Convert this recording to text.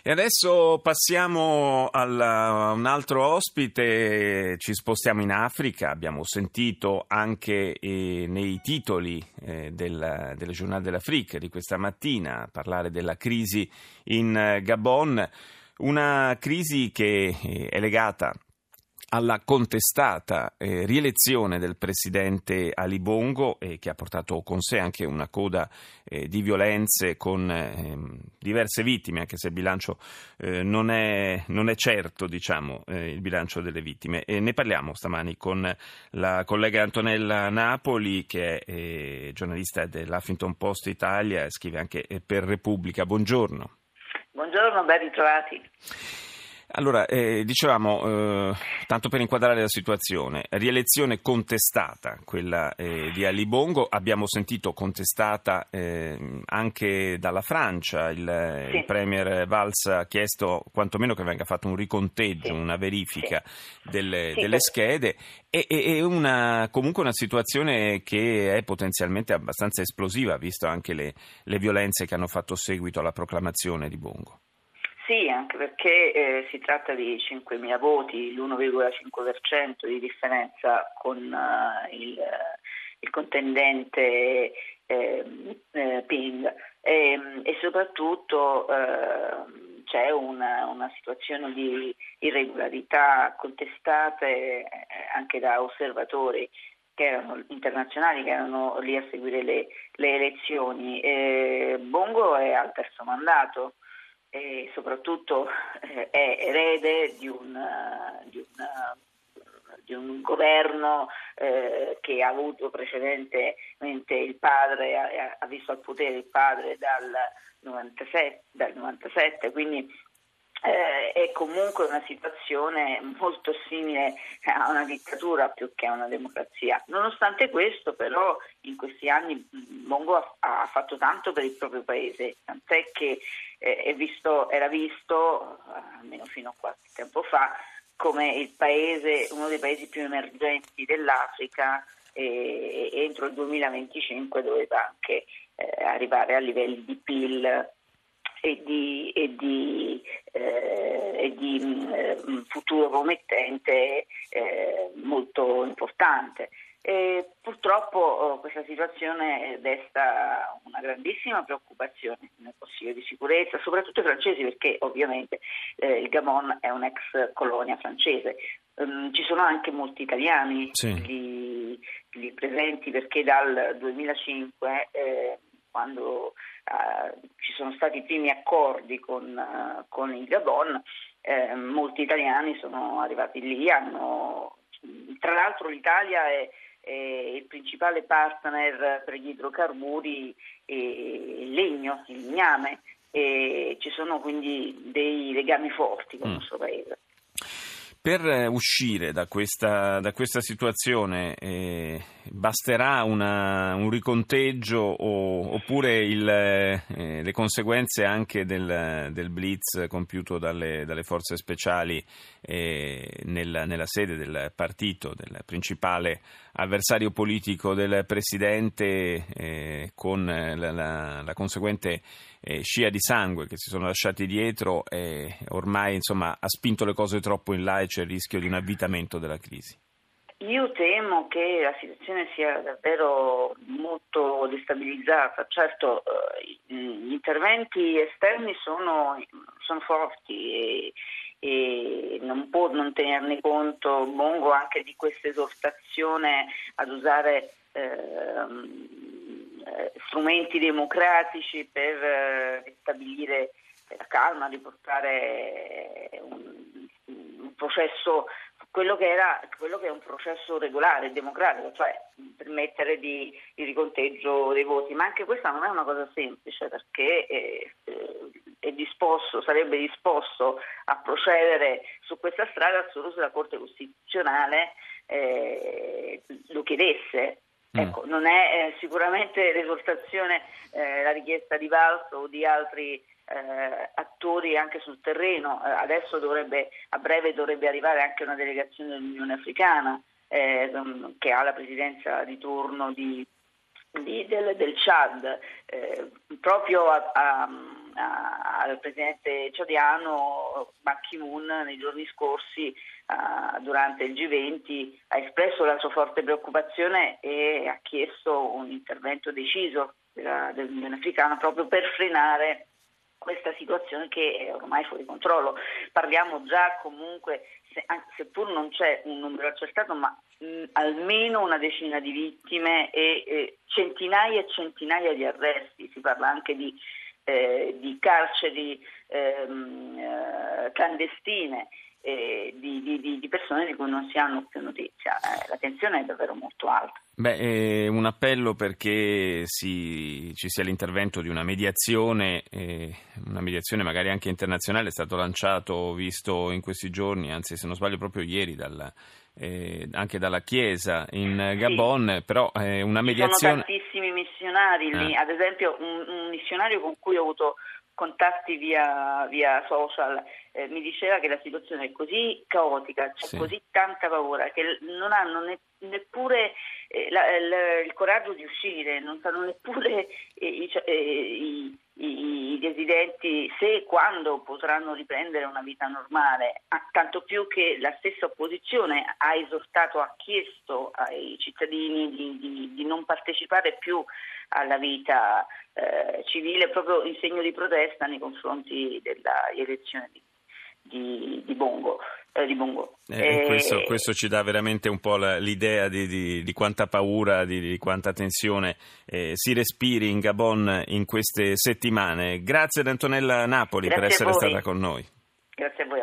E adesso passiamo a un altro ospite, ci spostiamo in Africa, abbiamo sentito anche eh, nei titoli eh, del, del Giornale dell'Africa di questa mattina parlare della crisi in eh, Gabon, una crisi che è legata alla contestata eh, rielezione del presidente Ali Bongo eh, che ha portato con sé anche una coda eh, di violenze con ehm, diverse vittime, anche se il bilancio eh, non è, non, è, certo, diciamo, eh, il bilancio delle vittime. E ne parliamo stamani con la collega Antonella Napoli, che è eh, giornalista dell'Huffington Post Italia e scrive anche per Repubblica. Buongiorno. Buongiorno, ben ritrovati. Allora, eh, dicevamo, eh, tanto per inquadrare la situazione, rielezione contestata, quella eh, di Ali Bongo, abbiamo sentito contestata eh, anche dalla Francia, il, sì. il, Premier Valls ha chiesto quantomeno che venga fatto un riconteggio, sì. una verifica sì. Delle, delle, schede, e, e una, comunque una situazione che è potenzialmente abbastanza esplosiva, visto anche le, le violenze che hanno fatto seguito alla proclamazione di Bongo. Anche perché eh, si tratta di 5.000 voti, l'1,5% di differenza con uh, il, il, contendente eh, eh, Ping e, ehm, e soprattutto c'è una, una, situazione di irregolarità contestate eh, anche da osservatori che erano internazionali che erano lì a seguire le, le elezioni. Bongo è al terzo mandato e soprattutto eh, è erede di un, uh, di un, uh, di un governo eh, che ha avuto precedentemente il padre, ha, ha, visto al potere il padre dal 97, dal 97 quindi eh, è comunque una situazione molto simile a una dittatura più che a una democrazia. Nonostante questo, però, in questi anni Bongo ha, ha fatto tanto per il proprio paese, tant'è che eh, visto, era visto, almeno fino a qualche tempo fa, come paese, uno dei paesi più emergenti dell'Africa e, entro il 2025 doveva anche eh, arrivare a livelli di PIL e di, e di, e di eh, futuro promettente eh, molto importante. E purtroppo oh, questa situazione desta una grandissima preoccupazione nel Consiglio di sicurezza, soprattutto i francesi perché ovviamente eh, il Gabon è un'ex colonia francese. Um, ci sono anche molti italiani sì. lì, lì, presenti perché dal 2005 eh, quando uh, ci sono stati i primi accordi con, uh, con il Gabon, eh, molti italiani sono arrivati lì, hanno, tra l'altro l'Italia è, è, il principale partner per gli idrocarburi e il legno, il legname, e ci sono quindi dei legami forti con il mm. nostro paese. Per uscire da questa, da questa situazione eh, basterà una, un riconteggio o, oppure il, eh, le conseguenze anche del, del blitz compiuto dalle, dalle forze speciali eh, nella, nella, sede del partito, del principale avversario politico del Presidente eh, con la, la, la conseguente eh, scia di sangue che si sono lasciati dietro ormai insomma, ha spinto le cose troppo in là e c'è il rischio di un avvitamento della crisi. Io temo che la situazione sia davvero molto destabilizzata. Certo, eh, gli interventi esterni sono, sono forti e, e, non può non tenerne conto Bongo anche di questa esortazione ad usare ehm, eh, strumenti democratici per eh, stabilire la calma, riportare un, un processo quello che, era, quello che è un processo regolare, democratico, cioè permettere di, il riconteggio dei voti, ma anche questa non è una cosa semplice perché eh, disposto, sarebbe disposto a procedere su questa strada solo se la Corte Costituzionale eh, lo chiedesse. Mm. Ecco, non è eh, sicuramente l'esortazione, eh, la richiesta di Valls o di altri eh, attori anche sul terreno. Eh, adesso dovrebbe, a breve dovrebbe arrivare anche una delegazione dell'Unione Africana eh, che ha la presidenza di turno di, di, del, Chad, eh, proprio a, a, a, al presidente ciadiano Ban Ki-moon nei giorni scorsi uh, durante il G20 ha espresso la sua forte preoccupazione e ha chiesto un intervento deciso dell'Unione Africana proprio per frenare questa situazione che è ormai fuori controllo. Parliamo già comunque, se, seppur non c'è un numero accertato, ma mh, almeno una decina di vittime e, e, centinaia e centinaia di arresti. Si parla anche di, eh, di carceri ehm, eh, clandestine eh, di, di, di, persone di cui non si hanno più notizia. Eh, la tensione è davvero molto alta. Beh, eh, un appello perché si, ci sia l'intervento di una mediazione, eh, una mediazione magari anche internazionale, è stato lanciato, visto in questi giorni, anzi se non sbaglio proprio ieri, dalla, eh, anche dalla Chiesa in Gabon, sì. però eh, una mediazione... Ci sono tantissimi missionari lì, ad esempio un, un missionario con cui ho avuto contatti via, via social, eh, mi diceva che la situazione è così caotica, c'è sì. così tanta paura che non hanno ne, neppure eh, la, la, il coraggio di uscire, non sanno neppure eh, i, eh, i, i, residenti se e quando potranno riprendere una vita normale, tanto più che la stessa opposizione ha esortato, ha chiesto ai cittadini di, di, di non partecipare più alla vita eh, civile proprio in segno di protesta nei confronti della elezione di, di, di Bongo. Eh, di Bongo. Eh, questo, questo, ci dà veramente un po' l'idea di, di, di quanta paura, di, quanta tensione eh, si respiri in Gabon in queste settimane. Grazie ad Antonella Napoli Grazie per essere stata con noi. Grazie a voi.